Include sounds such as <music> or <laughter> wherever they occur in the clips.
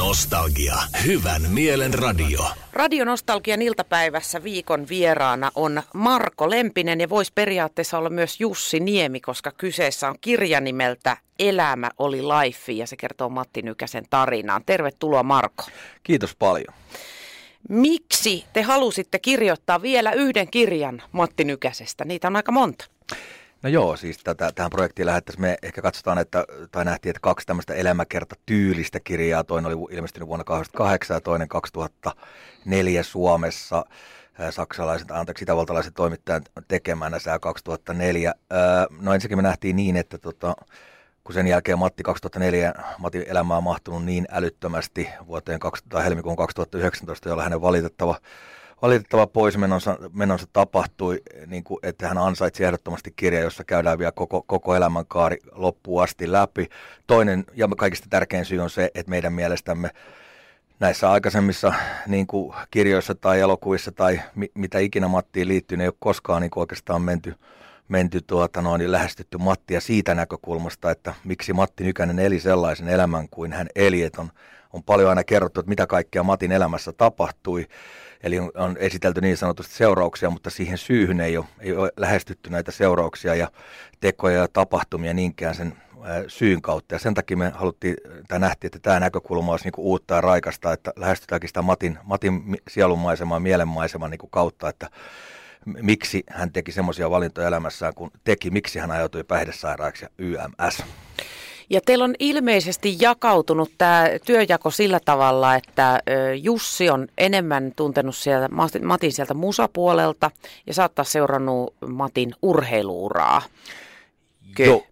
Nostalgia. Hyvän mielen radio. Radio Nostalgian iltapäivässä viikon vieraana on Marko Lempinen ja voisi periaatteessa olla myös Jussi Niemi, koska kyseessä on kirja nimeltä Elämä oli life ja se kertoo Matti Nykäsen tarinaan. Tervetuloa Marko. Kiitos paljon. Miksi te halusitte kirjoittaa vielä yhden kirjan Matti Nykäsestä? Niitä on aika monta. No joo, siis tätä, tähän projektiin lähettäisiin. Me ehkä katsotaan, että, tai nähtiin, että kaksi tämmöistä elämäkerta-tyylistä kirjaa. Toinen oli ilmestynyt vuonna 2008 ja toinen 2004 Suomessa saksalaiset, anteeksi, itävaltalaiset toimittajan tekemänä sää 2004. No ensinnäkin me nähtiin niin, että tota, kun sen jälkeen Matti 2004, Matin elämä on mahtunut niin älyttömästi vuoteen 2000, helmikuun 2019, jolla hänen valitettava valitettava poismenonsa menonsa tapahtui, niin kuin, että hän ansaitsi ehdottomasti kirja, jossa käydään vielä koko, koko elämänkaari loppuun asti läpi. Toinen ja kaikista tärkein syy on se, että meidän mielestämme näissä aikaisemmissa niin kuin kirjoissa tai elokuvissa tai mi, mitä ikinä Mattiin liittyy, ne ei ole koskaan niin kuin oikeastaan menty, menty tuota, noin, lähestytty Mattia siitä näkökulmasta, että miksi Matti Nykänen eli sellaisen elämän kuin hän eli, että on, on paljon aina kerrottu, että mitä kaikkea Matin elämässä tapahtui, Eli on, on esitelty niin sanotusti seurauksia, mutta siihen syyhyn ei ole, ei ole lähestytty näitä seurauksia ja tekoja ja tapahtumia niinkään sen syyn kautta. Ja sen takia me haluttiin, tai nähtiin, että tämä näkökulma olisi niin kuin uutta ja raikasta, että lähestytäänkin sitä Matin, Matin sielunmaisemaa, mielenmaisemaa niin kuin kautta, että miksi hän teki semmoisia valintoja elämässään, kun teki, miksi hän ajautui päihdesairaaksi ja YMS. Ja teillä on ilmeisesti jakautunut tämä työjako sillä tavalla, että Jussi on enemmän tuntenut sieltä, Matin sieltä musapuolelta ja saattaa seurannut Matin urheiluuraa. Joo,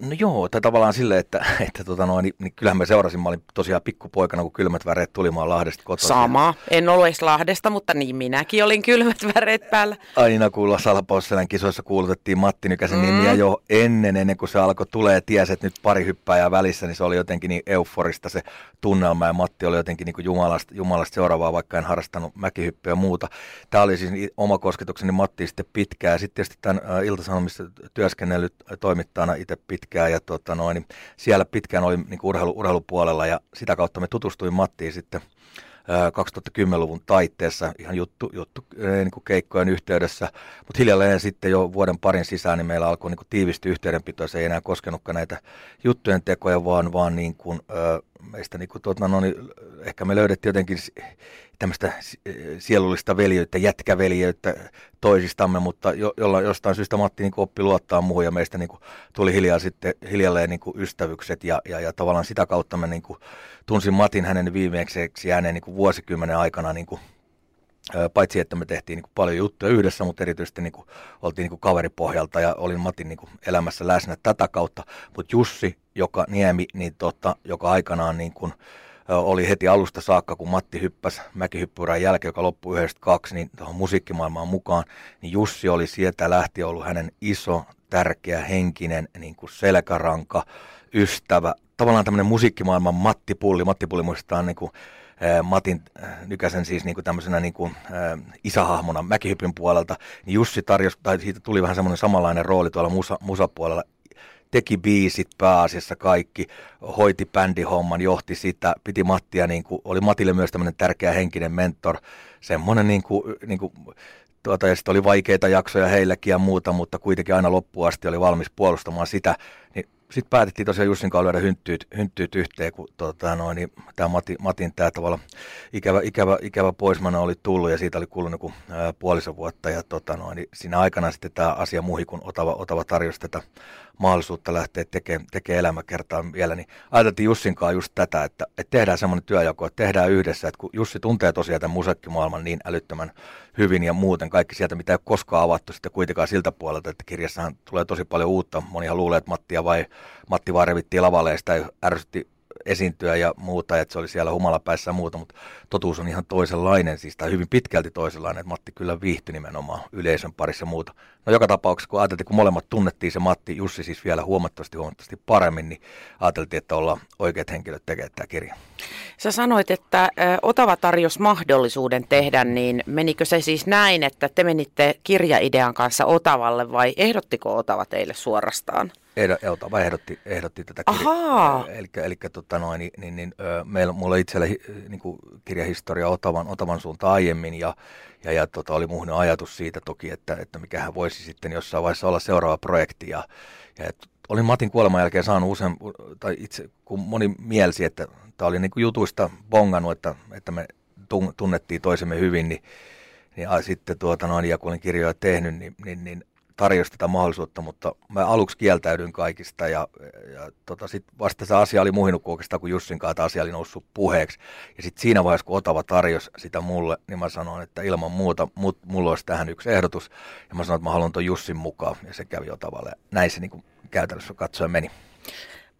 No joo, tai tavallaan sille, että, <laughs> että tota noin, niin, niin kyllähän mä seurasin, mä olin tosiaan pikkupoikana, kun kylmät väreet tuli, mä Lahdesta kotoa. Sama, en ollut edes Lahdesta, mutta niin minäkin olin kylmät väreet päällä. Aina kuulla Salapausselän kisoissa kuulutettiin Matti Nykäsen mm. nimiä jo ennen, ennen kuin se alkoi tulee ja tiesi, että nyt pari hyppääjää välissä, niin se oli jotenkin niin euforista se tunnelma ja Matti oli jotenkin niin kuin jumalasta, jumalasta seuraavaa, vaikka en harrastanut mäkihyppyä ja muuta. Tämä oli siis oma kosketukseni Matti sitten pitkään. Sitten tietysti tämän Ilta-Sanomissa työskennellyt toimittajana itse pitkään ja tota noin, niin siellä pitkään oli niin urheilu, urheilupuolella ja sitä kautta me tutustuin Mattiin sitten 2010-luvun taitteessa ihan juttu, juttu niin kuin keikkojen yhteydessä, mutta hiljalleen sitten jo vuoden parin sisään niin meillä alkoi niin kuin tiivistyä yhteydenpito, se ei enää koskenutkaan näitä juttujen tekoja, vaan, vaan niin kuin, meistä niin kuin, tuota, no, niin, ehkä me löydettiin jotenkin tämmöistä sielullista veljeyttä, jätkäveljeyttä toisistamme, mutta jo, jolla, jostain syystä Matti niin oppi luottaa muuhun ja meistä niin kuin, tuli hiljaa sitten hiljalleen niin kuin ystävykset ja, ja, ja tavallaan sitä kautta mä niin kuin, tunsin Matin hänen viimeksi ääneen niin kuin vuosikymmenen aikana niin kuin, paitsi että me tehtiin niin kuin paljon juttuja yhdessä, mutta erityisesti niin kuin, oltiin niin kuin kaveripohjalta ja olin Matin niin kuin, elämässä läsnä tätä kautta. Mutta Jussi, joka Niemi, niin tota, joka aikanaan niin kuin, oli heti alusta saakka, kun Matti hyppäsi mäkihyppyrän jälkeen, joka loppui 92, niin tuohon musiikkimaailmaan mukaan, niin Jussi oli sieltä lähtien ollut hänen iso, tärkeä, henkinen niin kuin selkäranka, ystävä, tavallaan tämmöinen musiikkimaailman Matti Pulli. Matti Pulli muistetaan niin kuin, Matin Nykäsen siis niin kuin tämmöisenä niin kuin, äh, isähahmona mäkihypyn puolelta, niin Jussi tarjosi, tai siitä tuli vähän semmoinen samanlainen rooli tuolla musa, musapuolella, teki biisit pääasiassa kaikki, hoiti bändihomman, johti sitä, piti Mattia, niin kuin, oli Matille myös tämmöinen tärkeä henkinen mentor, semmoinen niin kuin, niin kuin, tuota, ja sitten oli vaikeita jaksoja heillekin ja muuta, mutta kuitenkin aina loppuun asti oli valmis puolustamaan sitä, niin sitten päätettiin tosiaan Jussin kanssa lyödä hynttyyt, hynttyyt yhteen, kun tota, noin, niin, tämä Mati, Matin tämä tavalla ikävä, ikävä, ikävä poismano oli tullut ja siitä oli kulunut joku puolisen vuotta. Ja tota, noin, niin siinä aikana sitten tämä asia muhi, kun Otava, Otava tarjosi tätä mahdollisuutta lähteä tekemään teke elämäkertaa vielä, niin ajateltiin Jussin kanssa just tätä, että, että tehdään semmoinen työjako, että tehdään yhdessä, että kun Jussi tuntee tosiaan tämän musiikkimaailman niin älyttömän hyvin ja muuten kaikki sieltä, mitä ei ole koskaan avattu sitten kuitenkaan siltä puolelta, että kirjassahan tulee tosi paljon uutta. Monihan luulee, että Mattia vai Matti vaan revittiin lavalle ja sitä ärsytti esiintyä ja muuta, että se oli siellä humalapäissä ja muuta, mutta totuus on ihan toisenlainen, siis tai hyvin pitkälti toisenlainen, että Matti kyllä viihtyi nimenomaan yleisön parissa ja muuta. No joka tapauksessa, kun ajateltiin, kun molemmat tunnettiin se Matti, Jussi siis vielä huomattavasti huomattavasti paremmin, niin ajateltiin, että ollaan oikeat henkilöt tekemään tämä kirja. Sä sanoit, että Otava tarjosi mahdollisuuden tehdä, niin menikö se siis näin, että te menitte kirjaidean kanssa Otavalle vai ehdottiko Otava teille suorastaan? Ei, Otava ehdotti, ehdotti tätä kirjaa. Eli, eli tota noin, niin, niin, niin, meillä, mulla itsellä niin kuin kirjahistoria Otavan, Otavan suunta aiemmin ja, ja, ja tota, oli muuhun ajatus siitä toki, että, että mikähän voisi sitten jossain vaiheessa olla seuraava projekti ja, ja et, olin Matin kuoleman jälkeen saanut usein, tai itse kun moni mielsi, että tämä oli niin kuin jutuista bongannut, että, että me tunnettiin toisemme hyvin, niin, niin a, sitten tuota noin, ja kun olin kirjoja tehnyt, niin, niin, niin tarjosi tätä mahdollisuutta, mutta mä aluksi kieltäydyin kaikista ja, ja tota, sitten vasta se asia oli muhinut oikeastaan, kun Jussin kanssa asia oli noussut puheeksi. Ja sitten siinä vaiheessa, kun Otava tarjosi sitä mulle, niin mä sanoin, että ilman muuta mut, mulla olisi tähän yksi ehdotus. Ja mä sanoin, että mä haluan tuon Jussin mukaan ja se kävi Otavalle. Näin se niin kuin käytännössä katsoen meni.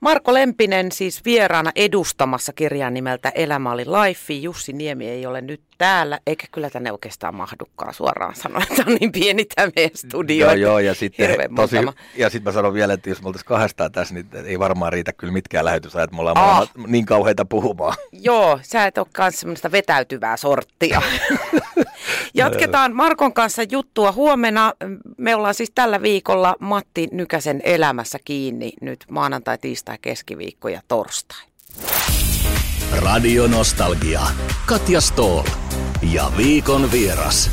Marko Lempinen siis vieraana edustamassa kirjan nimeltä Elämä oli life. Jussi Niemi ei ole nyt täällä, eikä kyllä tänne oikeastaan mahdukaan suoraan sanoa, että on niin pieni tämä meidän studio. Joo, joo, ja sitten tosi, ja sitten mä sanon vielä, että jos me oltaisiin kahdestaan tässä, niin ei varmaan riitä kyllä mitkään lähetysajat, me ollaan ah. niin kauheita puhumaan. Joo, sä et ole myös semmoista vetäytyvää sorttia. <laughs> Jatketaan Markon kanssa juttua huomenna. Me ollaan siis tällä viikolla Matti Nykäsen elämässä kiinni nyt maanantai, tiistai, keskiviikko ja torstai. Radio Nostalgia. Katja Stoll. Ja viikon vieras.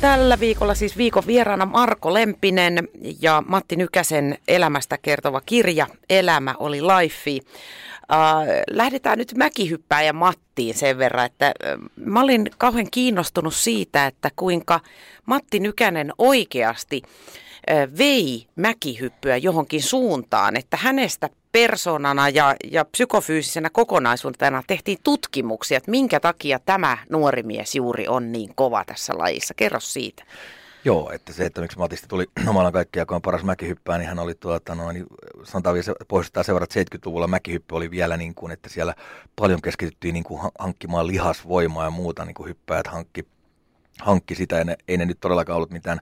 Tällä viikolla siis viikon vieraana Marko Lempinen ja Matti Nykäsen elämästä kertova kirja Elämä oli life. Äh, lähdetään nyt mäkihyppääjä Mattiin sen verran, että äh, mä olin kauhean kiinnostunut siitä, että kuinka Matti Nykänen oikeasti äh, vei mäkihyppyä johonkin suuntaan, että hänestä persoonana ja, ja psykofyysisenä kokonaisuutena tehtiin tutkimuksia, että minkä takia tämä nuori mies juuri on niin kova tässä lajissa. Kerro siitä. Joo, että se, että miksi Matista tuli <clears throat> omalla kaikkia, kun on paras mäkihyppää, niin hän oli tuota, noin, sanotaan vielä pohjoistaa seuraavat 70-luvulla mäkihyppy oli vielä niin kuin, että siellä paljon keskityttiin niin kuin hankkimaan lihasvoimaa ja muuta, niin kuin hyppäjät hankki hankki sitä, ja ne, ei ne nyt todellakaan ollut mitään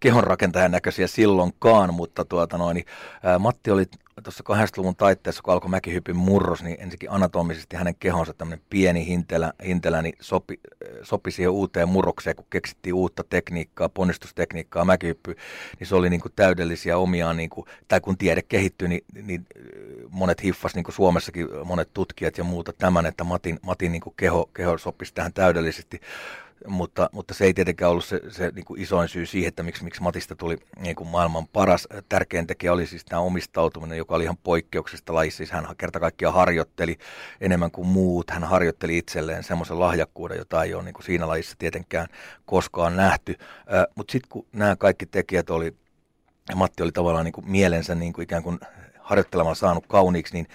kehonrakentajan näköisiä silloinkaan, mutta tuota noin, ää, Matti oli tuossa 80-luvun taitteessa, kun alkoi mäkihypin murros, niin ensinnäkin anatomisesti hänen kehonsa tämmöinen pieni hintelä, hintelä niin sopi, sopi siihen uuteen murrokseen, kun keksittiin uutta tekniikkaa, ponnistustekniikkaa, mäkihyppy, niin se oli niin kuin täydellisiä omiaan, niin kuin, tai kun tiede kehittyi, niin, niin monet hiffas, niin kuin Suomessakin monet tutkijat ja muuta tämän, että Matin, Matin niin kuin keho, keho sopisi tähän täydellisesti mutta, mutta se ei tietenkään ollut se, se niin kuin isoin syy siihen, että miksi, miksi Matista tuli niin kuin maailman paras. Tärkein tekijä oli siis tämä omistautuminen, joka oli ihan poikkeuksesta lajissa. Siis hän kerta kaikkiaan harjoitteli enemmän kuin muut. Hän harjoitteli itselleen semmoisen lahjakkuuden, jota ei ole niin kuin siinä lajissa tietenkään koskaan nähty. Mutta sitten kun nämä kaikki tekijät oli, Matti oli tavallaan niin kuin mielensä niin kuin ikään kuin harjoittelemaan saanut kauniiksi, niin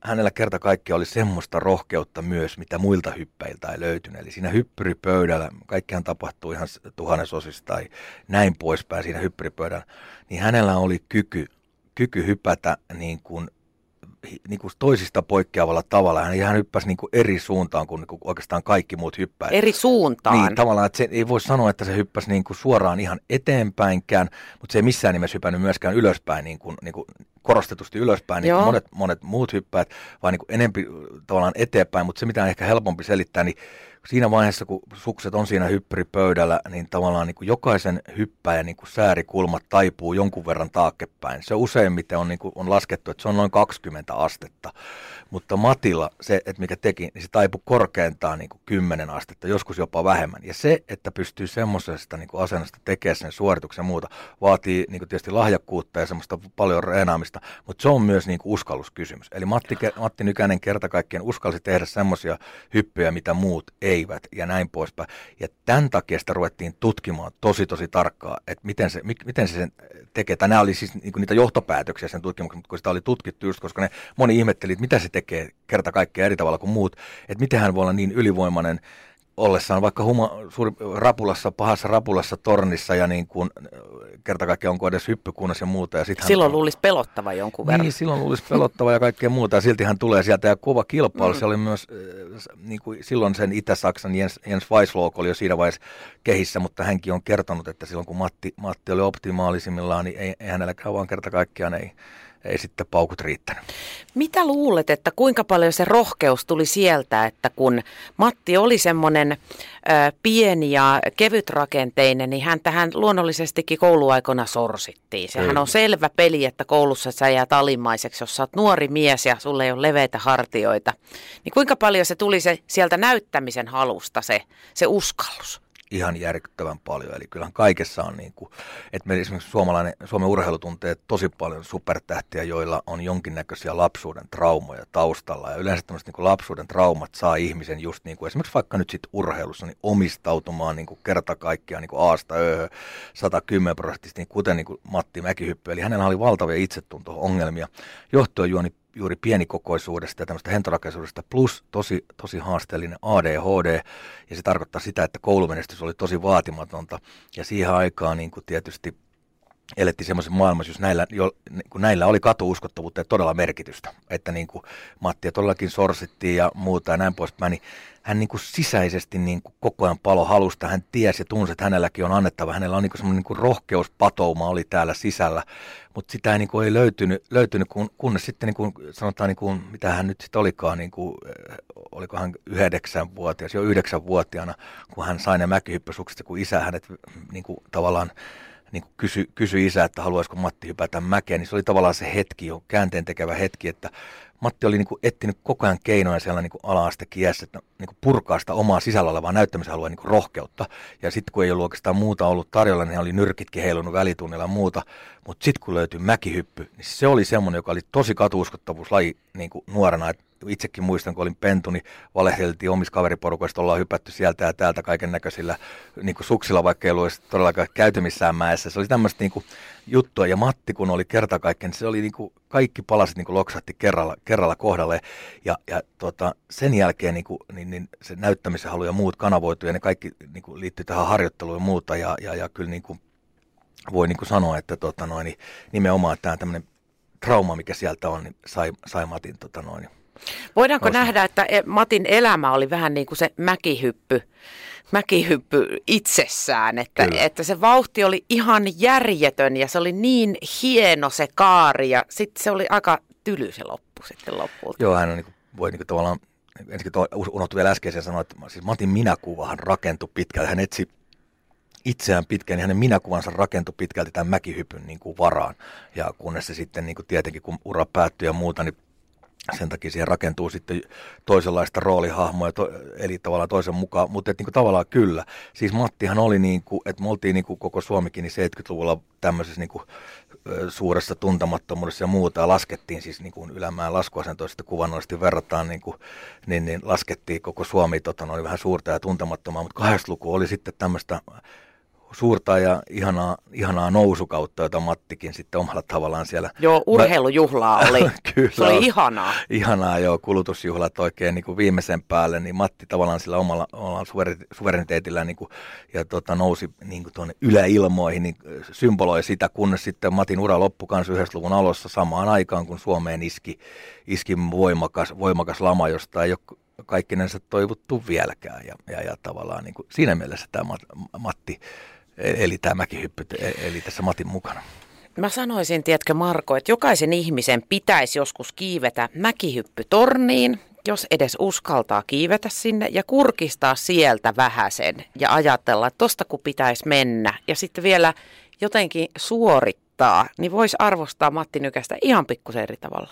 hänellä kerta kaikkiaan oli semmoista rohkeutta myös, mitä muilta hyppäiltä ei löytynyt. Eli siinä hyppyripöydällä, kaikkihan tapahtuu ihan tuhannesosista tai näin poispäin siinä hyppyripöydällä, niin hänellä oli kyky, kyky hypätä niin kuin niin kuin toisista poikkeavalla tavalla. Hän, hän hyppäsi niin kuin eri suuntaan kuin, niin kuin oikeastaan kaikki muut hyppäivät. Eri suuntaan? Niin, tavallaan, että se ei voi sanoa, että se hyppäsi niin kuin suoraan ihan eteenpäinkään, mutta se ei missään nimessä hypännyt myöskään ylöspäin, niin kuin, niin kuin korostetusti ylöspäin, niin kuin monet, monet muut hyppäät, vaan niin kuin enempi tavallaan eteenpäin, mutta se mitä on ehkä helpompi selittää, niin siinä vaiheessa, kun sukset on siinä hyppyripöydällä, niin tavallaan niin kuin jokaisen hyppäjän niin kuin säärikulmat taipuu jonkun verran taakkepäin. Se useimmiten on, niin kuin, on laskettu, että se on noin 20 astetta. Mutta Matilla se, että mikä teki, niin se taipui korkeintaan niin kuin 10 astetta, joskus jopa vähemmän. Ja se, että pystyy semmoisesta niin kuin asennosta tekemään sen suorituksen muuta, vaatii niin kuin tietysti lahjakkuutta ja semmoista paljon reenaamista, mutta se on myös niin kuin uskalluskysymys. Eli Matti, Matti Nykänen kerta kaikkien uskalsi tehdä semmoisia hyppyjä, mitä muut eivät ja näin poispäin. Ja tämän takia sitä ruvettiin tutkimaan tosi tosi tarkkaa, että miten se, miten se sen tekee. Tai nämä oli siis niin niitä johtopäätöksiä sen tutkimuksen, mutta kun sitä oli tutkittu just, koska ne moni ihmetteli, että mitä se tekee kerta kaikkea eri tavalla kuin muut, että miten hän voi olla niin ylivoimainen ollessaan vaikka huma, suuri, rapulassa, pahassa rapulassa tornissa ja niin kuin, kerta kaikkiaan onko edes hyppykunnassa ja muuta. Ja sit silloin hän, luulisi pelottava jonkun verran. Niin, silloin luulisi pelottava ja kaikkea muuta ja silti hän tulee sieltä ja kova kilpailu. Mm. Se oli myös äh, niin kuin silloin sen Itä-Saksan Jens, Jens Weislook oli jo siinä vaiheessa kehissä, mutta hänkin on kertonut, että silloin kun Matti, Matti oli optimaalisimmillaan, niin ei, ei hänelläkään vaan kerta kaikkiaan ei, ei sitten paukut riittänyt. Mitä luulet, että kuinka paljon se rohkeus tuli sieltä, että kun Matti oli semmoinen pieni ja kevytrakenteinen, niin hän tähän luonnollisestikin kouluaikona sorsittiin. Sehän on selvä peli, että koulussa sä jäät alimmaiseksi, jos sä oot nuori mies ja sulle ei ole leveitä hartioita. Niin kuinka paljon se tuli se sieltä näyttämisen halusta, se, se uskallus? Ihan järkyttävän paljon. Eli kyllähän kaikessa on niin kuin, että me esimerkiksi suomalainen, Suomen urheilu tuntee tosi paljon supertähtiä, joilla on jonkinnäköisiä lapsuuden traumoja taustalla. Ja yleensä tämmöiset niin lapsuuden traumat saa ihmisen just niin kuin esimerkiksi vaikka nyt sitten urheilussa niin omistautumaan niin kuin kerta kaikkiaan niin kuin aasta öö, 110 prosenttisesti, niin kuten niin kuin Matti Mäkihyppy. Eli hänellä oli valtavia itsetunto-ongelmia johtuen juoni juuri pienikokoisuudesta ja tämmöistä hentorakeisuudesta plus tosi, tosi haasteellinen ADHD ja se tarkoittaa sitä, että koulumenestys oli tosi vaatimatonta. Ja siihen aikaan niin kuin tietysti elettiin semmoisen maailmassa, jos näillä, jo, niin kun näillä oli katuuskottavuutta ja todella merkitystä, että niin kuin Mattia todellakin sorsittiin ja muuta ja näin poispäin, niin hän niin kuin sisäisesti niin kuin koko ajan palo halusta. Hän tiesi ja tunsi, että hänelläkin on annettava. Hänellä on niin kuin semmoinen niin kuin rohkeuspatouma oli täällä sisällä, mutta sitä ei, niin kuin ei löytynyt, löytynyt kun, kunnes sitten niin kuin sanotaan, niin kuin, mitä hän nyt sitten olikaan, niin kuin, eh, oliko hän yhdeksänvuotias, jo yhdeksänvuotiaana, kun hän sai ne mäkihyppysukset, kun isä hänet niin kuin, tavallaan niin kuin kysyi, kysyi isä, että haluaisiko Matti hypätä mäkeen, niin se oli tavallaan se hetki, jo käänteen tekevä hetki, että Matti oli niin kuin etsinyt koko ajan keinoja siellä niin ala-aste kiessä, että niin kuin purkaa sitä omaa sisällä olevaa näyttämisen alueen niin rohkeutta. Ja sitten kun ei ollut oikeastaan muuta ollut tarjolla, niin oli nyrkitkin heilunut välitunnilla ja muuta. Mutta sitten kun löytyi mäkihyppy, niin se oli semmoinen, joka oli tosi katuuskottavuuslaji niin kuin nuorena. Et itsekin muistan, kun olin pentu, niin valehdeltiin omissa kaveriporukoista, ollaan hypätty sieltä ja täältä kaiken näköisillä niin suksilla, vaikka ei ollut todellakaan käyty missään mäessä. Se oli tämmöistä niin juttua. Ja Matti, kun oli kerta kaiken, se oli niin kuin, kaikki palasit niin kuin loksahti kerralla, kerralla kohdalle. Ja, ja tota, sen jälkeen niin kuin, niin, niin se näyttämisen halu ja muut kanavoitu ja ne kaikki niin kuin, liittyy tähän harjoitteluun ja muuta. Ja, ja, ja kyllä niin kuin, voi niin kuin sanoa, että tota, noin, niin nimenomaan tämä tämmöinen trauma, mikä sieltä on, niin sai, sai Matin tota, noin, Voidaanko Osa. nähdä, että e, Matin elämä oli vähän niin kuin se mäkihyppy, mäkihyppy itsessään, että, että se vauhti oli ihan järjetön ja se oli niin hieno se kaari ja sitten se oli aika tyly se loppu sitten lopulta. Joo, hän on niin kuin, voi niin kuin tavallaan, ensinnäkin unohtui vielä äskeisen sanoa, että siis Matin minäkuvahan rakentui pitkälti, hän etsi itseään pitkään, niin hänen minäkuvansa rakentui pitkälti tämän mäkihypyn niin kuin varaan. Ja kunnes se sitten niin kuin tietenkin, kun ura päättyi ja muuta, niin sen takia siihen rakentuu sitten toisenlaista roolihahmoa, to, eli tavallaan toisen mukaan, mutta niin tavallaan kyllä. Siis Mattihan oli niin kuin, että me oltiin niin kuin koko Suomikin niin 70-luvulla tämmöisessä niin kuin, suuressa tuntemattomuudessa ja muuta, ja laskettiin siis niin kuin ylämään laskuasentoista kuvannollisesti verrataan, niin, kuin, niin, niin laskettiin koko Suomi tota, vähän suurta ja tuntemattomaa, mutta 80-luku oli sitten tämmöistä suurta ja ihanaa, ihanaa nousukautta, jota Mattikin sitten omalla tavallaan siellä... <laughs> Joo, urheilujuhlaa oli. Kyllä. <laughs> Se oli ihanaa. Ihanaa, joo, kulutusjuhlat oikein niin kuin viimeisen päälle, niin Matti tavallaan sillä omalla, omalla suvereniteetillä niin kuin, ja tota, nousi niin kuin tuonne yläilmoihin, niin symboloi sitä, kunnes sitten Matin ura loppui kanssa yhdessä luvun alussa samaan aikaan, kun Suomeen iski, iski voimakas, voimakas lama, josta ei ole kaikkinensa toivottu vieläkään. Ja, ja, ja tavallaan niin kuin siinä mielessä tämä Matti eli tämä mäkihyppy, eli tässä Matin mukana. Mä sanoisin, tiedätkö Marko, että jokaisen ihmisen pitäisi joskus kiivetä mäkihyppytorniin, jos edes uskaltaa kiivetä sinne ja kurkistaa sieltä vähäsen ja ajatella, että tosta kun pitäisi mennä ja sitten vielä jotenkin suorittaa, niin voisi arvostaa Matti Nykästä ihan pikkusen eri tavalla.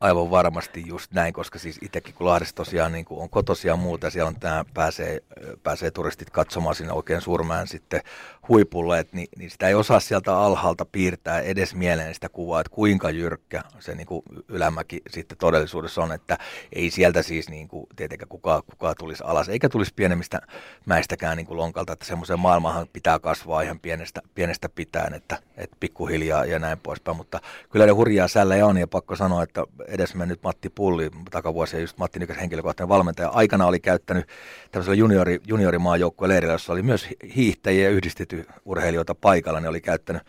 Aivan varmasti just näin, koska siis itsekin kun Lahdessa tosiaan niin kuin on kotosia muuta, siellä on tämä, pääsee, pääsee turistit katsomaan sinne oikein surmään sitten huipulle, että niin, niin sitä ei osaa sieltä alhaalta piirtää edes mieleen sitä kuvaa, että kuinka jyrkkä se niin kuin ylämäki sitten todellisuudessa on, että ei sieltä siis niin kuin, tietenkään kukaan, kukaan tulisi alas, eikä tulisi pienemmistä mäistäkään niin kuin lonkalta, että semmoisen maailmahan pitää kasvaa ihan pienestä, pienestä pitäen, että, että pikkuhiljaa ja näin poispäin, mutta kyllä ne hurjaa sällä on ja pakko sanoa, että edesmennyt Matti Pulli, takavuosia just Matti Nykäs henkilökohtainen valmentaja, aikana oli käyttänyt tämmöisellä juniori, juniorimaajoukkueen leirillä, jossa oli myös hiihtäjiä ja yhdistetty urheilijoita paikalla, niin oli käyttänyt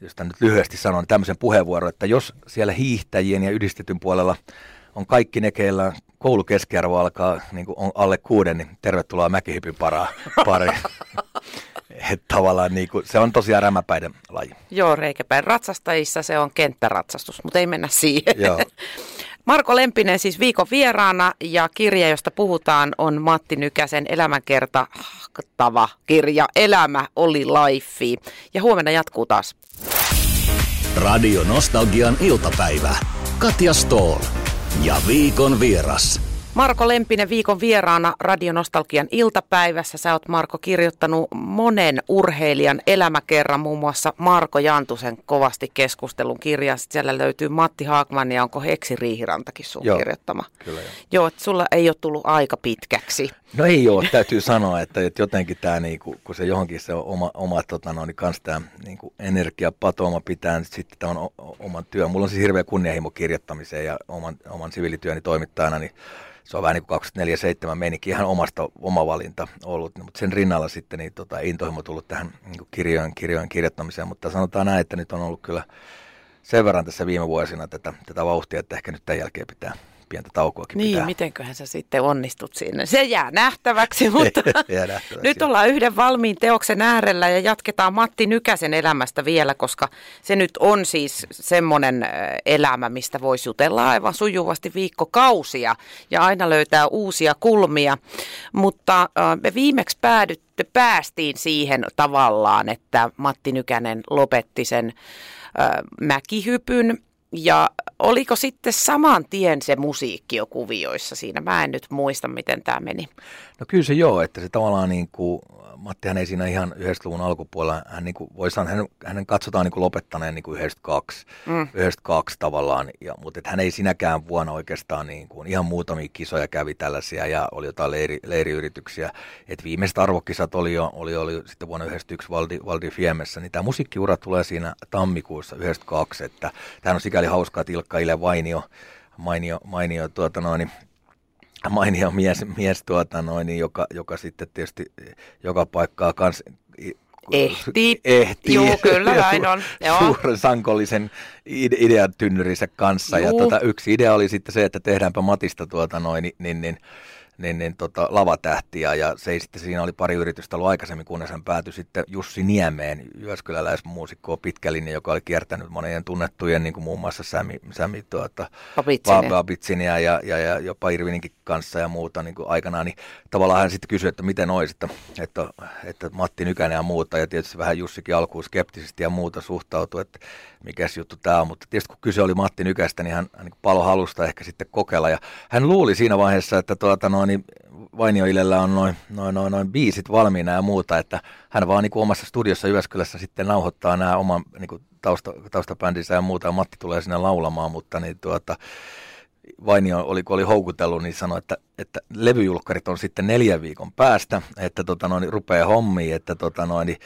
jos nyt lyhyesti sanon, tämmöisen puheenvuoron, että jos siellä hiihtäjien ja yhdistetyn puolella on kaikki ne, keillä koulukeskiarvo alkaa niin kuin on alle kuuden, niin tervetuloa mäkihypyn pariin. <laughs> että tavallaan niin kuin, se on tosiaan rämäpäiden laji. Joo, reikäpäin ratsastajissa se on kenttäratsastus, mutta ei mennä siihen. Joo. <laughs> Marko Lempinen siis viikon vieraana ja kirja, josta puhutaan, on Matti Nykäsen elämänkertava kirja Elämä oli life. Ja huomenna jatkuu taas. Radio Nostalgian iltapäivä. Katja Stoll ja viikon vieras. Marko Lempinen viikon vieraana Radionostalgian iltapäivässä. Sä oot Marko kirjoittanut monen urheilijan elämäkerran, muun muassa Marko Jantusen kovasti keskustelun kirja. Sitten siellä löytyy Matti Haakman ja onko Heksi Riihirantakin sun Joo, kirjoittama. Kyllä joo. Joo, että sulla ei ole tullut aika pitkäksi. No ei ole, täytyy sanoa, että, että jotenkin tämä, niinku, kun se johonkin se oma, oma tota, no, niin kans tämä niinku, energiapatooma pitää nyt sitten tämän oman työn. Mulla on siis hirveä kunnianhimo kirjoittamiseen ja oman, oman siviilityöni toimittajana, niin se on vähän niin kuin 24-7 menikin ihan omasta oma valinta ollut, mutta sen rinnalla sitten niin, tota, intohimo tullut tähän niin kirjojen, kirjojen kirjoittamiseen, mutta sanotaan näin, että nyt on ollut kyllä sen verran tässä viime vuosina tätä, tätä vauhtia, että ehkä nyt tämän jälkeen pitää pientä taukoakin Niin, pitää. mitenköhän sä sitten onnistut sinne. Se jää nähtäväksi, <laughs> mutta Jää nähtäväksi, nyt ollaan yhden valmiin teoksen äärellä ja jatketaan Matti Nykäsen elämästä vielä, koska se nyt on siis semmoinen elämä, mistä voisi jutella aivan sujuvasti viikkokausia ja aina löytää uusia kulmia. Mutta me viimeksi päädytty, päästiin siihen tavallaan, että Matti Nykänen lopetti sen mäkihypyn ja oliko sitten saman tien se musiikki jo kuvioissa siinä? Mä en nyt muista, miten tämä meni. No kyllä se joo, että se tavallaan niin kuin, Mattihan ei siinä ihan 90-luvun alkupuolella, hän niin kuin, voi sanoa, hänen, hänen katsotaan niin kuin lopettaneen niin kuin 92, mm. 92 tavallaan, ja, mutta että hän ei sinäkään vuonna oikeastaan niin kuin, ihan muutamia kisoja kävi tällaisia ja oli jotain leiri, leiriyrityksiä, että viimeiset arvokisat oli jo, oli, oli sitten vuonna 91 Valdi, Valdi Fiemessä, niin tämä musiikkiura tulee siinä tammikuussa 92, että tämä on sikäli hauskaa, että Ilkka Ile Vainio, mainio, mainio tuota noin, mainio mies, mies tuota noin, joka, joka sitten tietysti joka paikkaa kans Ehti. ehti. Juu, kyllä <laughs> näin on. Joo. Suuren sankollisen ide- idean tynnyrinsä kanssa. Ja Juu. tota, yksi idea oli sitten se, että tehdäänpä Matista tuota noin, niin, niin, niin niin, niin tota, lavatähtiä. Ja se sitten, siinä oli pari yritystä ollut aikaisemmin, kunnes hän päätyi sitten Jussi Niemeen, Jyväskyläläismuusikkoa pitkä linja, joka oli kiertänyt monien tunnettujen, niin kuin muun muassa Sami, Sami tuota. Babitsinia ja, ja, ja jopa Irvininkin kanssa ja muuta niin kuin aikanaan, niin tavallaan hän sitten kysyi, että miten olisi, että, että, että Matti Nykänen ja muuta, ja tietysti vähän Jussikin alkuun skeptisesti ja muuta suhtautui, että mikäs juttu tämä on, mutta tietysti kun kyse oli Matti Nykästä, niin hän, hän niin palo halusta ehkä sitten kokeilla, ja hän luuli siinä vaiheessa, että tuota, no, niin Vainio Ilellä on noin, noin, noin, noin biisit valmiina ja muuta, että hän vaan niin kuin omassa studiossa Jyväskylässä sitten nauhoittaa nämä oman niin kuin tausta, taustabändinsä ja muuta, ja Matti tulee sinne laulamaan, mutta niin tuota, Vainio oli, kun oli houkutellut, niin sanoi, että, että levyjulkkarit on sitten neljän viikon päästä, että tota noin, rupeaa hommiin, että tota noin, niin,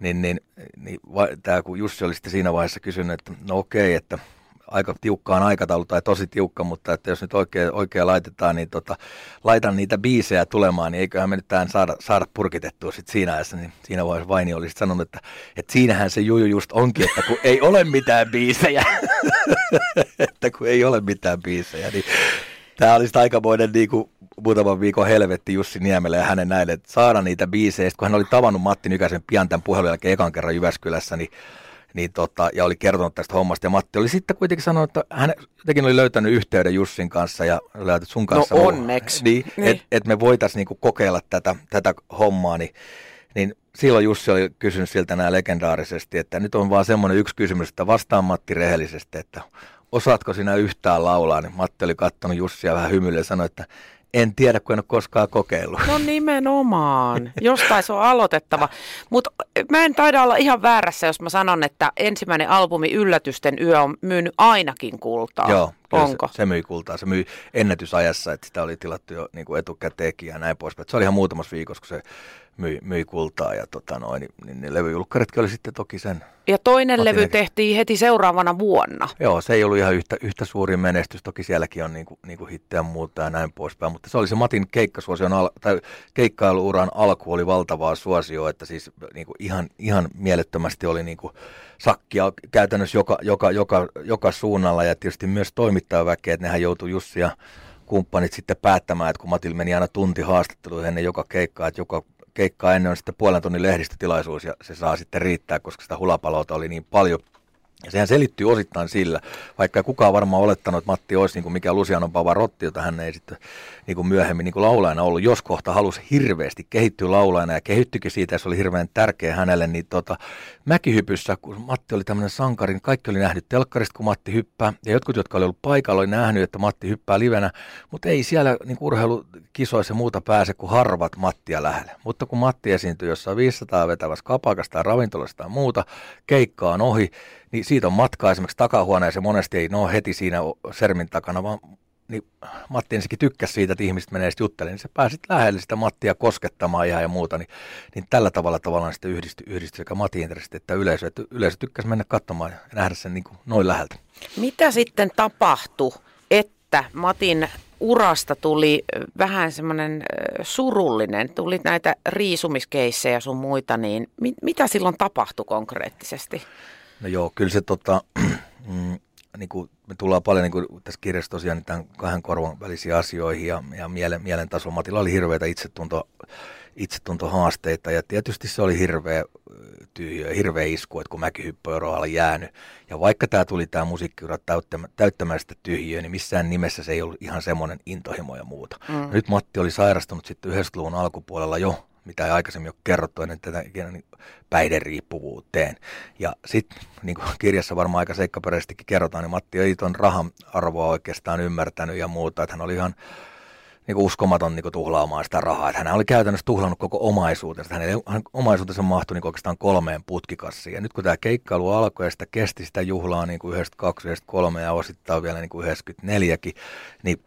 niin, niin, niin tämä kun Jussi oli sitten siinä vaiheessa kysynyt, että no okei, että aika tiukkaan aikataulu tai tosi tiukka, mutta että jos nyt oikein, oikein laitetaan, niin tota, laitan niitä biisejä tulemaan, niin eiköhän me nyt tämän saada, saada purkitettua sitten siinä ajassa, niin siinä vaiheessa Vaini oli sitten sanonut, että, että siinähän se juju just onkin, että kun ei ole mitään biisejä, <laughs> että kun ei ole mitään biisejä, niin tämä oli sitten aikamoinen niin kuin muutaman viikon helvetti Jussi Niemelle ja hänen näille, että saada niitä biisejä. Sitten kun hän oli tavannut Matti Nykäsen pian tämän puhelun jälkeen ekan kerran Jyväskylässä, niin niin tota, ja oli kertonut tästä hommasta. Ja Matti oli sitten kuitenkin sanonut, että hän jotenkin oli löytänyt yhteyden Jussin kanssa ja löytänyt sun kanssa. No onneksi. Niin, Niin. että et me voitaisiin niinku kokeilla tätä, tätä hommaa, niin, niin silloin Jussi oli kysynyt siltä nämä legendaarisesti, että nyt on vaan semmoinen yksi kysymys, että vastaan Matti rehellisesti, että osaatko sinä yhtään laulaa, niin Matti oli katsonut Jussia vähän hymyille ja sanoi, että en tiedä, kun en ole koskaan kokeillut. No nimenomaan. Jostain se on aloitettava. Mutta mä en taida olla ihan väärässä, jos mä sanon, että ensimmäinen albumi Yllätysten yö on myynyt ainakin kultaa. Joo, kyllä Onko? Se, se myi kultaa. Se myi ennätysajassa, että sitä oli tilattu jo niin kuin etukäteenkin ja näin poispäin. Se oli ihan muutamassa viikossa, kun se myi, myi kultaa ja tota noin, niin, niin ne levyjulkkaritkin oli sitten toki sen. Ja toinen Otin levy tehtiin heti seuraavana vuonna. Joo, se ei ollut ihan yhtä, yhtä suuri menestys. Toki sielläkin on niin kuin, niin kuin hittejä muuta ja näin poispäin. Mutta se oli se Matin keikkasuosion, al- tai keikkailuuran alku oli valtavaa suosio, että siis niin kuin ihan, ihan mielettömästi oli niin kuin sakkia käytännössä joka, joka, joka, joka suunnalla ja tietysti myös toimittajaväkeä, että nehän joutui Jussi ja kumppanit sitten päättämään, että kun Matil meni aina tunti haastatteluihin ennen joka keikkaa, että joka keikkaa ennen on sitten puolen tunnin lehdistötilaisuus ja se saa sitten riittää, koska sitä hulapaloota oli niin paljon ja sehän selittyy osittain sillä, vaikka kukaan varmaan olettanut, että Matti olisi niin kuin mikä Luciano Pavarotti, jota hän ei sitten niin kuin myöhemmin niin kuin laulajana ollut, jos kohta halusi hirveästi kehittyä laulajana ja kehittyikin siitä, se oli hirveän tärkeä hänelle, niin tota, mäkihypyssä, kun Matti oli tämmöinen sankari, niin kaikki oli nähnyt telkkarista, kun Matti hyppää, ja jotkut, jotka oli ollut paikalla, oli nähnyt, että Matti hyppää livenä, mutta ei siellä niin urheilukisoissa muuta pääse kuin harvat Mattia lähelle. Mutta kun Matti esiintyi jossain 500 vetävässä kapakasta tai ravintolasta tai muuta, keikka on ohi, niin siitä on matkaa esimerkiksi takahuoneeseen, monesti ei no heti siinä sermin takana, vaan niin Matti ensinnäkin tykkäsi siitä, että ihmiset menee sitten juttelemaan, niin sä pääsit lähelle sitä Mattia koskettamaan ihan ja muuta, niin, niin tällä tavalla tavallaan sitten yhdistyi, yhdistyi sekä Matin intressit että yleisö, että yleisö tykkäsi mennä katsomaan ja nähdä sen niin kuin noin läheltä. Mitä sitten tapahtui, että Matin urasta tuli vähän semmoinen surullinen, tuli näitä riisumiskeissejä sun muita, niin mit, mitä silloin tapahtui konkreettisesti? No joo, kyllä se tota, <clears throat> mm, niin kuin, me tullaan paljon niin kuin tässä kirjassa tosiaan niin tämän kahden korvan välisiin asioihin ja, ja mielen, mielen tasolla. Matilla oli hirveitä itsetunto, itsetuntohaasteita ja tietysti se oli hirveä tyhjö, hirveä isku, että kun mäkihyppy on jäänyt. Ja vaikka tämä tuli tämä musiikkiura täyttämään, täyttämään sitä tyhjöä, niin missään nimessä se ei ollut ihan semmoinen intohimo ja muuta. Mm. nyt Matti oli sairastunut sitten 90-luvun alkupuolella jo mitä ei aikaisemmin ole kerrottu ennen tätä niin päihderiippuvuuteen. Ja sitten, niin kuin kirjassa varmaan aika seikkaperäisestikin kerrotaan, niin Matti ei tuon rahan arvoa oikeastaan ymmärtänyt ja muuta, että hän oli ihan niin kuin uskomaton niin kuin tuhlaamaan sitä rahaa. Että hän oli käytännössä tuhlannut koko omaisuutensa. Hänen, hänen omaisuutensa mahtui niin oikeastaan kolmeen putkikassiin. Ja nyt kun tämä keikkailu alkoi ja sitä kesti sitä juhlaa niin kuin 92, 93 ja osittain vielä niin kuin 94kin, niin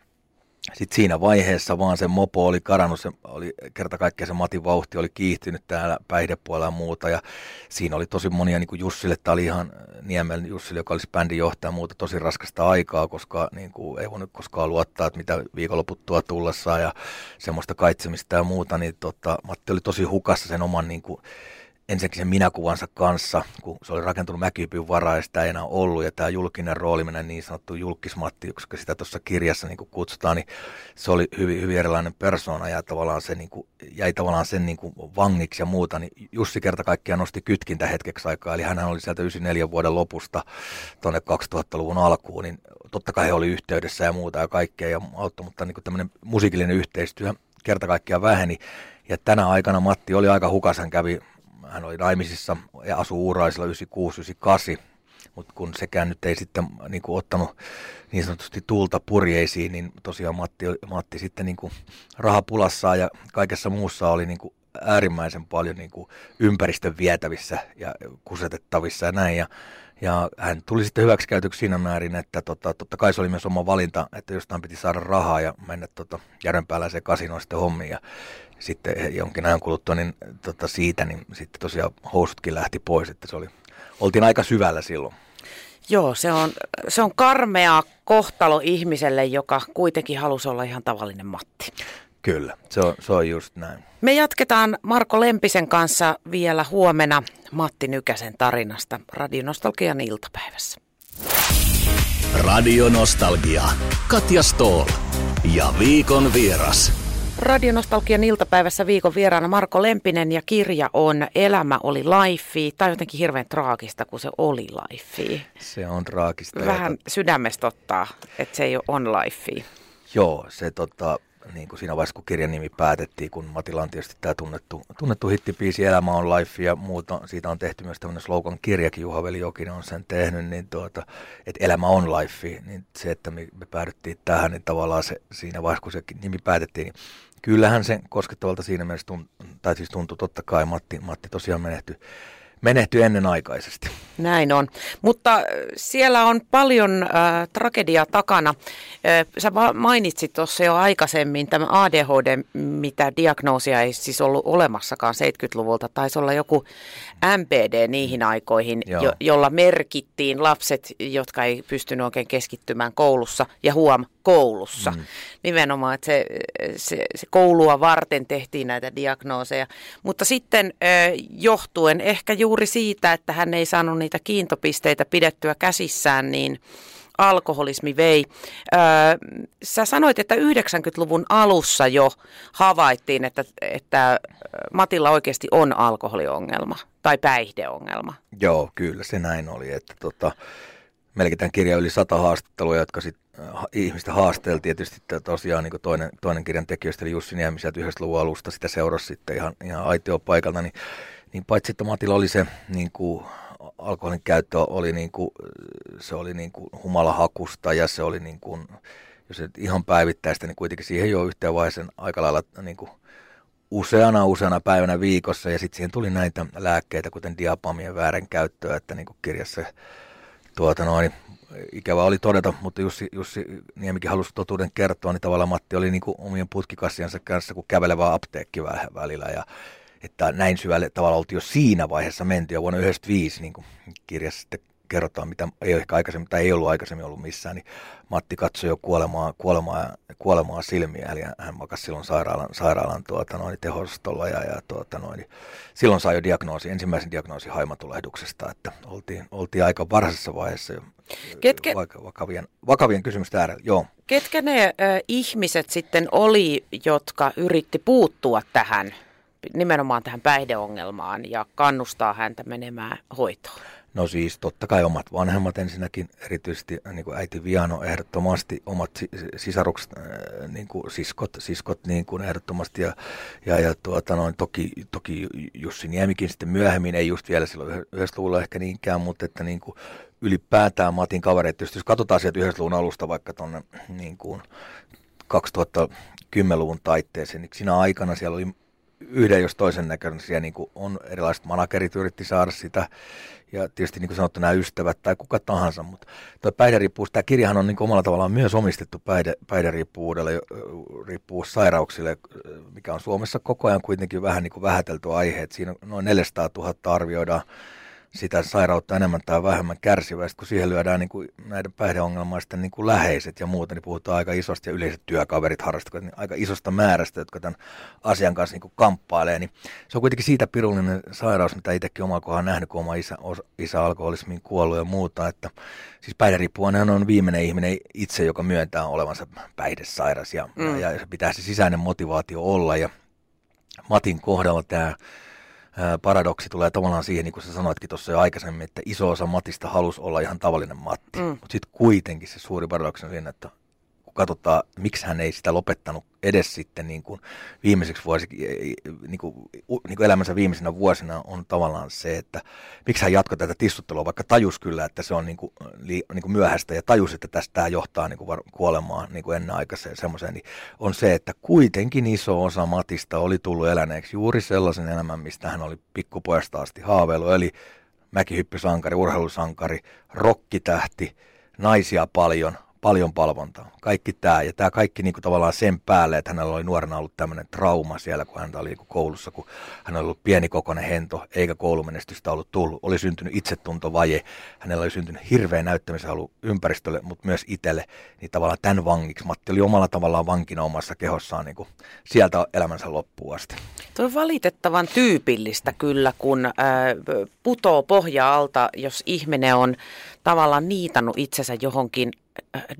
sitten siinä vaiheessa vaan se mopo oli karannut, se oli kerta kaikkiaan se Matin vauhti oli kiihtynyt täällä päihdepuolella ja muuta. Ja siinä oli tosi monia, niin kuin Jussille, tämä oli ihan Niemen Jussille, joka olisi bändin johtaja muuta, tosi raskasta aikaa, koska niin kuin, ei voinut koskaan luottaa, että mitä viikonloput tuo tullessaan ja semmoista kaitsemista ja muuta. Niin tota, Matti oli tosi hukassa sen oman niin kuin, ensinnäkin sen minäkuvansa kanssa, kun se oli rakentunut mäkipyyn varaa ja sitä ei enää ollut. Ja tämä julkinen rooli, mennä niin sanottu julkismatti, koska sitä tuossa kirjassa niin kutsutaan, niin se oli hyvin, hyvin erilainen persona ja tavallaan se niin kuin, jäi tavallaan sen niin kuin vangiksi ja muuta. Niin Jussi kerta kaikkiaan nosti kytkintä hetkeksi aikaa, eli hän oli sieltä 94 vuoden lopusta tuonne 2000-luvun alkuun, niin totta kai he oli yhteydessä ja muuta ja kaikkea ja auttoi, mutta niin tämmöinen musiikillinen yhteistyö kerta kaikkiaan väheni. Ja tänä aikana Matti oli aika hukas, hän kävi hän oli naimisissa ja asui Uuraisilla 96-98, mutta kun sekään nyt ei sitten niin kuin, ottanut niin sanotusti tulta purjeisiin, niin tosiaan Matti, Matti sitten niin kuin, rahapulassaan ja kaikessa muussa oli niin kuin, äärimmäisen paljon niin kuin, ympäristön vietävissä ja kusetettavissa ja näin. Ja, ja hän tuli sitten hyväksikäytöksi siinä määrin, että tota, totta kai se oli myös oma valinta, että jostain piti saada rahaa ja mennä tota, järvenpääläiseen kasinoon sitten hommiin. Ja sitten jonkin ajan kuluttua niin, tota, siitä, niin sitten tosiaan housutkin lähti pois, että se oli, oltiin aika syvällä silloin. Joo, se on, se on karmea kohtalo ihmiselle, joka kuitenkin halusi olla ihan tavallinen Matti. Kyllä, se on, se on just näin. Me jatketaan Marko Lempisen kanssa vielä huomenna Matti Nykäsen tarinasta Radionostalgian iltapäivässä. Radionostalgia. Katja Stoll ja viikon vieras. Radionostalgian iltapäivässä viikon vieraana Marko Lempinen ja kirja on Elämä oli laifi. Tai jotenkin hirveän traagista, kun se oli laifi. Se on traagista. Vähän sydämestä ottaa, että se ei ole on laifi. Joo, se tota, niin kuin siinä vaiheessa, kun kirjan nimi päätettiin, kun Matilla on tietysti tämä tunnettu, tunnettu hittipiisi Elämä on life ja muuta. Siitä on tehty myös tämmöinen slogan kirjakin, Juha Veli Jokinen on sen tehnyt, niin tuota, että Elämä on life, niin se, että me, me päädyttiin tähän, niin tavallaan se, siinä vaiheessa, kun se nimi päätettiin, niin kyllähän se koskettavalta siinä mielessä tuntui, tai siis tuntui totta kai, Matti, Matti tosiaan menehtyi menehtyi ennenaikaisesti. Näin on. Mutta äh, siellä on paljon äh, tragediaa takana. Äh, sä mainitsit tuossa jo aikaisemmin tämä ADHD, mitä diagnoosia ei siis ollut olemassakaan 70-luvulta. Taisi olla joku MPD niihin aikoihin, jo, jolla merkittiin lapset, jotka ei pystynyt oikein keskittymään koulussa. Ja huom, koulussa. Mm. Nimenomaan, että se, se, se koulua varten tehtiin näitä diagnooseja. Mutta sitten johtuen ehkä juuri siitä, että hän ei saanut niitä kiintopisteitä pidettyä käsissään, niin alkoholismi vei. Öö, sä sanoit, että 90-luvun alussa jo havaittiin, että, että Matilla oikeasti on alkoholiongelma tai päihdeongelma. Joo, kyllä se näin oli. Että tota, melkein tämän kirjan yli sata haastattelua, jotka sit, äh, ihmistä haasteltiin. Tietysti tosiaan niin toinen, toinen kirjan tekijöistä, eli Jussi Niemi sieltä yhdestä luvun alusta, sitä seurasi sitten ihan, ihan aitio paikalta, niin, niin paitsi että Matilla oli se niin kuin, alkoholin käyttö oli, niin kuin, se oli niin kuin humalahakusta ja se oli niin kuin, jos et ihan päivittäistä, niin kuitenkin siihen jo yhteen vaiheeseen aika lailla niin kuin useana useana päivänä viikossa. Ja sitten siihen tuli näitä lääkkeitä, kuten diapamien väärän käyttöä, että niin kuin kirjassa tuota noin, ikävä oli todeta, mutta Jussi, Jussi Niemikin halusi totuuden kertoa, niin tavallaan Matti oli niin kuin omien putkikassiansa kanssa kuin kävelevä apteekki välillä ja että näin syvälle tavallaan oltiin jo siinä vaiheessa menty jo vuonna 1995, niin kirjassa sitten kerrotaan, mitä ei ehkä aikaisemmin, tai ei ollut aikaisemmin ollut missään, niin Matti katsoi jo kuolemaa, kuolemaa, kuolemaa silmiä, eli hän makasi silloin sairaalan, sairaalan tuota, noin, tehostolla, ja, ja tuota, noin, silloin sai jo diagnoosi, ensimmäisen diagnoosin haimatulehduksesta, että oltiin, oltiin aika varhaisessa vaiheessa jo Ketkä, vakavien, vakavien kysymysten äärellä, joo. Ketkä ne äh, ihmiset sitten oli, jotka yritti puuttua tähän nimenomaan tähän päihdeongelmaan ja kannustaa häntä menemään hoitoon? No siis totta kai omat vanhemmat ensinnäkin, erityisesti niin kuin äiti Viano ehdottomasti, omat sisarukset, äh, niin kuin siskot, siskot niin kuin ehdottomasti ja, ja, ja tuota noin, toki, toki Jussi Niemikin sitten myöhemmin, ei just vielä silloin yhdessä luvulla ehkä niinkään, mutta että niin kuin ylipäätään Matin kavereet, jos katsotaan sieltä yhdessä luvun alusta vaikka tuonne niin kuin 2010-luvun taitteeseen, niin siinä aikana siellä oli yhden jos toisen näköisiä niin kuin on erilaiset managerit yritti saada sitä. Ja tietysti niin kuin sanottu nämä ystävät tai kuka tahansa, mutta tuo päihderiippuvuus, tämä kirjahan on niin kuin omalla tavallaan myös omistettu päihde, päihderiippuvuudelle, riippuvuussairauksille, mikä on Suomessa koko ajan kuitenkin vähän niin kuin vähätelty aihe, että siinä noin 400 000 arvioidaan sitä sairautta enemmän tai vähemmän kärsiväistä, kun siihen lyödään niin kuin näiden päihdeongelmaisten niin kuin läheiset ja muuta, niin puhutaan aika isosta ja yleiset työkaverit harrastavat, niin aika isosta määrästä, jotka tämän asian kanssa niin kuin kamppailee. Niin se on kuitenkin siitä pirullinen sairaus, mitä itsekin oma kohdalla nähnyt, kun oma isä, isä alkoholismiin kuollut ja muuta, että siis päihderiippuvainen on viimeinen ihminen itse, joka myöntää olevansa päihdesairas ja, mm. ja, ja pitää se sisäinen motivaatio olla ja Matin kohdalla tämä paradoksi tulee tavallaan siihen, niin kuin sä sanoitkin tuossa jo aikaisemmin, että iso osa Matista halusi olla ihan tavallinen Matti. Mm. Mutta sitten kuitenkin se suuri paradoksi on siinä, että kun katsotaan, miksi hän ei sitä lopettanut edes sitten niin kuin viimeiseksi vuosi, niin kuin, niin kuin elämänsä viimeisenä vuosina on tavallaan se, että miksi hän jatkoi tätä tissuttelua, vaikka tajus kyllä, että se on niin kuin, li, niin kuin myöhäistä ja tajus, että tästä johtaa niin kuin var, kuolemaan niin kuin ennenaikaiseen semmoiseen, niin on se, että kuitenkin iso osa Matista oli tullut eläneeksi juuri sellaisen elämän, mistä hän oli pikkupojasta asti haaveillut, eli mäkihyppysankari, urheilusankari, rokkitähti, naisia paljon, paljon palvontaa. Kaikki tämä. Ja tämä kaikki niin kuin tavallaan sen päälle, että hänellä oli nuorena ollut tämmöinen trauma siellä, kun hän oli niin koulussa, kun hän oli ollut pienikokoinen hento, eikä koulumenestystä ollut tullut. Oli syntynyt itsetuntovaje. Hänellä oli syntynyt hirveä näyttämisen halu ympäristölle, mutta myös itselle. Niin tavallaan tämän vangiksi. Matti oli omalla tavallaan vankina omassa kehossaan niin kuin sieltä elämänsä loppuun asti. Tuo on valitettavan tyypillistä kyllä, kun äh, putoo pohja alta, jos ihminen on tavallaan niitannut itsensä johonkin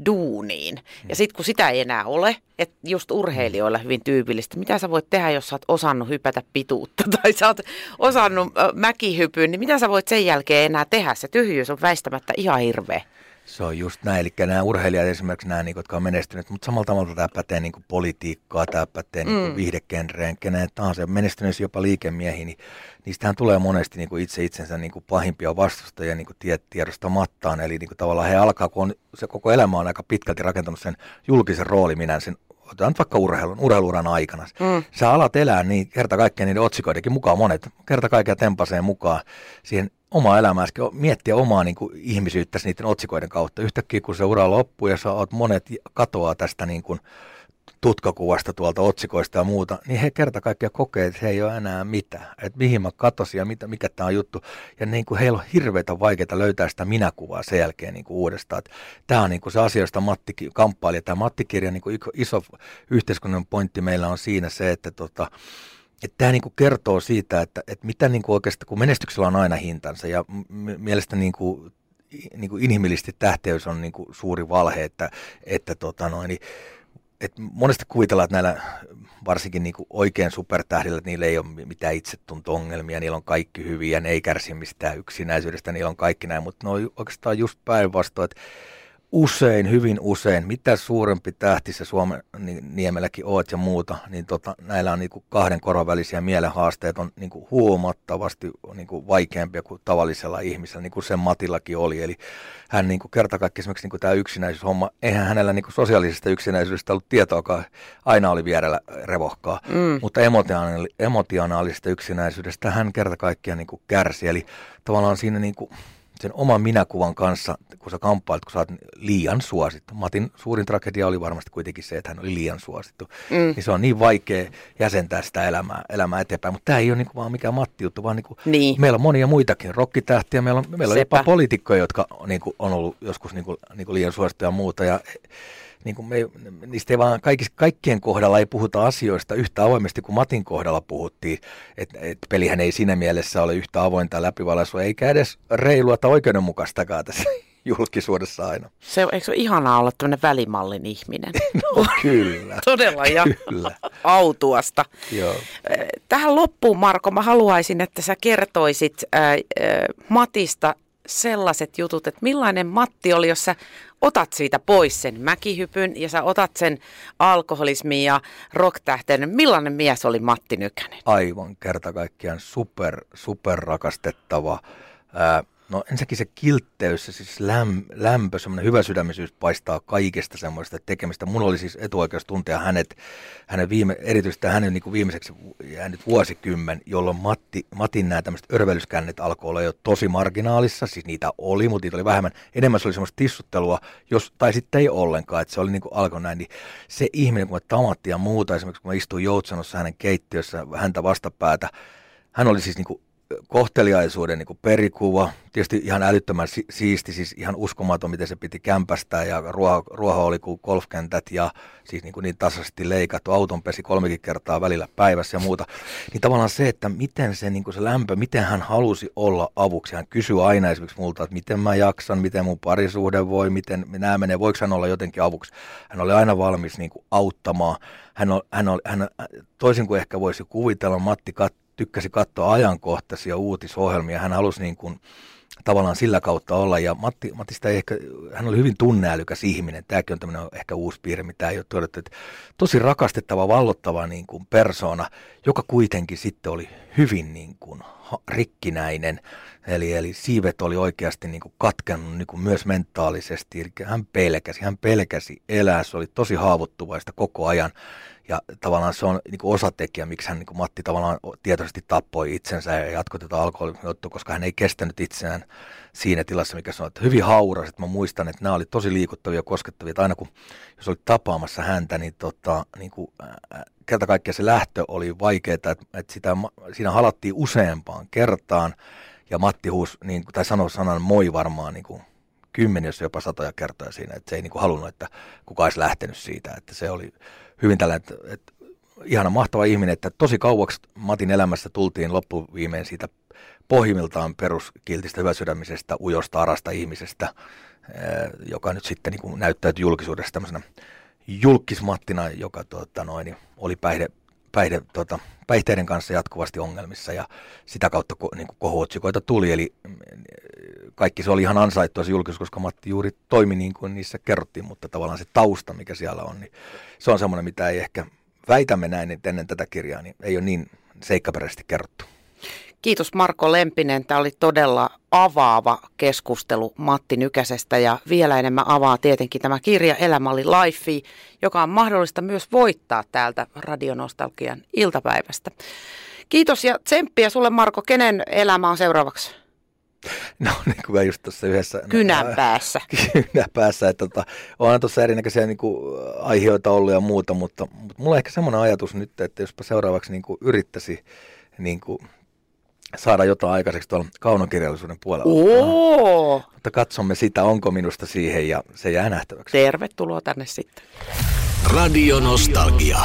duuniin. Mm. Ja sitten kun sitä ei enää ole, että just urheilijoilla hyvin tyypillistä, mitä sä voit tehdä, jos sä oot osannut hypätä pituutta <laughs> tai sä oot osannut äh, mäkihypyyn, niin mitä sä voit sen jälkeen enää tehdä? Se tyhjyys on väistämättä ihan hirveä. Se on just näin, eli nämä urheilijat esimerkiksi nämä, niin, jotka on menestyneet, mutta samalla tavalla tämä pätee niin kuin politiikkaa, tämä pätee niin mm. viihdekenreen, kenen tahansa menestyneet jopa liikemiehiin, niin niistähän tulee monesti niin kuin itse itsensä niin kuin pahimpia vastustajia niin kuin tiedostamattaan, eli niin kuin tavallaan he alkaa, kun on, se koko elämä on aika pitkälti rakentanut sen julkisen rooli minä sen otetaan nyt vaikka urheilun, urheiluran aikana. Mm. Sä alat elää niin kerta kaikkiaan niiden otsikoidenkin mukaan, monet kerta kaikkiaan tempaseen mukaan siihen omaa elämääsi, miettiä omaa niin kuin, ihmisyyttäsi niiden otsikoiden kautta. Yhtäkkiä kun se ura loppuu ja sä oot monet katoaa tästä niin kuin, tutkakuvasta tuolta otsikoista ja muuta, niin he kerta kaikkiaan kokee, että he ei ole enää mitään. Että mihin mä katosin ja mitä, mikä tämä on juttu. Ja niin kuin heillä on hirveitä vaikeita löytää sitä minäkuvaa sen jälkeen niin kuin uudestaan. Tämä on niin kuin se asia, josta Matti kamppaili. Tämä Matti-kirja, niin kuin iso yhteiskunnan pointti meillä on siinä se, että tota, että tämä niinku kertoo siitä, että, että mitä niinku oikeastaan, kun menestyksellä on aina hintansa ja m- mielestäni niinku niin kuin inhimillisesti tähteys on niin kuin suuri valhe, että, että tota noin, niin, et monesti kuvitellaan, että näillä varsinkin niin kuin oikein supertähdillä, että niillä ei ole mitään itsetunto-ongelmia, niillä on kaikki hyviä, ne ei kärsi mistään yksinäisyydestä, niillä on kaikki näin, mutta ne on oikeastaan just päinvastoin, että usein, hyvin usein, mitä suurempi tähti se Suomen niemelläkin oot ja muuta, niin tota, näillä on niinku kahden koron välisiä mielenhaasteet on niinku huomattavasti niinku vaikeampia kuin tavallisella ihmisellä, niin kuin sen Matillakin oli. Eli hän niinku kerta kaikki esimerkiksi niinku tämä yksinäisyyshomma, eihän hänellä niinku sosiaalisesta yksinäisyydestä ollut tietoakaan, aina oli vierellä revohkaa, mm. mutta emotionaali- emotionaalisesta yksinäisyydestä hän kerta kaikkiaan niinku kärsi. Eli tavallaan siinä niinku, sen oman minäkuvan kanssa, kun sä kamppailet, kun sä oot liian suosittu. Matin suurin tragedia oli varmasti kuitenkin se, että hän oli liian suosittu. Mm. Niin se on niin vaikea jäsentää sitä elämää, elämää eteenpäin. Mutta tämä ei ole niinku vaan mikään Matti-juttu, vaan niinku niin. meillä on monia muitakin rokkitähtiä. Meillä on, meillä on jopa poliitikkoja, jotka niinku, on ollut joskus niinku, niinku liian suosittuja ja muuta. Ja niin kuin me, niistä ei vaan kaikis, kaikkien kohdalla ei puhuta asioista yhtä avoimesti kuin Matin kohdalla puhuttiin. että et pelihän ei siinä mielessä ole yhtä avointa läpivalaisua, eikä edes reilua tai oikeudenmukaistakaan tässä <laughs> julkisuudessa aina. Se, eikö se ole ihanaa olla tämmöinen välimallin ihminen? <laughs> No <laughs> kyllä. Todella ja kyllä. autuasta. Joo. Tähän loppuun Marko, mä haluaisin, että sä kertoisit ää, ää, Matista sellaiset jutut, että millainen Matti oli, jos sä otat siitä pois sen mäkihypyn ja sä otat sen alkoholismin ja rocktähten. Millainen mies oli Matti Nykänen? Aivan kerta kaikkiaan super, super rakastettava. Ää, No ensinnäkin se kiltteys, se siis läm, lämpö, semmoinen hyvä sydämisyys paistaa kaikesta semmoista tekemistä. Mun oli siis etuoikeus tuntea hänet, hänen viime, erityisesti hänen niin kuin viimeiseksi jäänyt vuosikymmen, jolloin Matti, Matin nämä tämmöiset örvelyskännet alkoi olla jo tosi marginaalissa, siis niitä oli, mutta niitä oli vähemmän. Enemmän se oli semmoista tissuttelua, jos, tai sitten ei ollenkaan, että se oli niin kuin alkoi näin. Niin se ihminen, kun mä tamatti ja muuta, esimerkiksi kun mä istuin Joutsanossa hänen keittiössä, häntä vastapäätä, hän oli siis niin kuin kohteliaisuuden niin perikuva, tietysti ihan älyttömän si- siisti, siis ihan uskomaton, miten se piti kämpästää ja ruoho, ruoho oli kuin golfkentät ja siis niin, kuin niin tasaisesti leikattu, auton pesi kolmekin kertaa välillä päivässä ja muuta. Niin tavallaan se, että miten se, niin kuin se lämpö, miten hän halusi olla avuksi. Hän kysyi aina esimerkiksi multa, että miten mä jaksan, miten mun parisuhde voi, miten nämä menee, voiko hän olla jotenkin avuksi. Hän oli aina valmis niin kuin auttamaan. Hän, on, hän, on, hän toisin kuin ehkä voisi kuvitella, Matti kat, tykkäsi katsoa ajankohtaisia uutisohjelmia. Hän halusi niin kuin, tavallaan sillä kautta olla. Ja Matti, Mattista ei ehkä, hän oli hyvin tunneälykäs ihminen. Tämäkin on tämmöinen ehkä uusi piirre, mitä ei ole todettu. Että tosi rakastettava, vallottava niin kuin persona, joka kuitenkin sitten oli hyvin niin kuin rikkinäinen. Eli, eli siivet oli oikeasti niin kuin katkennut niin kuin myös mentaalisesti. Eli hän pelkäsi, hän pelkäsi elää. Se oli tosi haavoittuvaista koko ajan. Ja tavallaan se on niin kuin osatekijä, miksi hän, niin kuin Matti tavallaan tietoisesti tappoi itsensä ja jatkoi tätä alkoholijuttua, koska hän ei kestänyt itseään siinä tilassa, mikä sanoi, että hyvin hauras. Että mä muistan, että nämä oli tosi liikuttavia ja koskettavia. Että aina kun, jos oli tapaamassa häntä, niin, tota, niin kuin, äh, kerta kaikkiaan se lähtö oli vaikeaa, että, että sitä, siinä halattiin useampaan kertaan. Ja Matti huus, niin, tai sanoi sanan moi varmaan niin kuin kymmeniä, jopa satoja kertoja siinä, että se ei niin kuin halunnut, että kukaan olisi lähtenyt siitä, että se oli hyvin tällä, että, että ihana mahtava ihminen, että tosi kauaksi Matin elämässä tultiin loppuviimein siitä pohjimmiltaan peruskiltistä hyväsydämisestä, ujosta, arasta ihmisestä, joka nyt sitten niin näyttäytyi julkisuudessa tämmöisenä julkismattina, joka tuota, noin, oli päihde, päihde, tuota, päihteiden kanssa jatkuvasti ongelmissa ja sitä kautta niin kuin kohuotsikoita tuli. Eli mm, kaikki se oli ihan ansaittua se julkisuus, koska Matti juuri toimi niin kuin niissä kerrottiin, mutta tavallaan se tausta, mikä siellä on, niin se on semmoinen, mitä ei ehkä väitämme näin että ennen tätä kirjaa, niin ei ole niin seikkaperäisesti kerrottu. Kiitos Marko Lempinen. Tämä oli todella avaava keskustelu Matti Nykäsestä ja vielä enemmän avaa tietenkin tämä kirja Elämä oli life, joka on mahdollista myös voittaa täältä Radionostalgian iltapäivästä. Kiitos ja tsemppiä sulle Marko. Kenen elämä on seuraavaksi? No niin kuin mä just tuossa yhdessä... Kynän päässä. <laughs> Kynän päässä, että tota, onhan tuossa erinäköisiä niin kuin, aiheita ollut ja muuta, mutta, mutta mulla on ehkä semmoinen ajatus nyt, että jospa seuraavaksi niin kuin, yrittäisi niin kuin, saada jotain aikaiseksi tuolla kaunokirjallisuuden puolella. Oo. Mutta katsomme sitä, onko minusta siihen ja se jää nähtäväksi. Tervetuloa tänne sitten. Radio Nostalgia.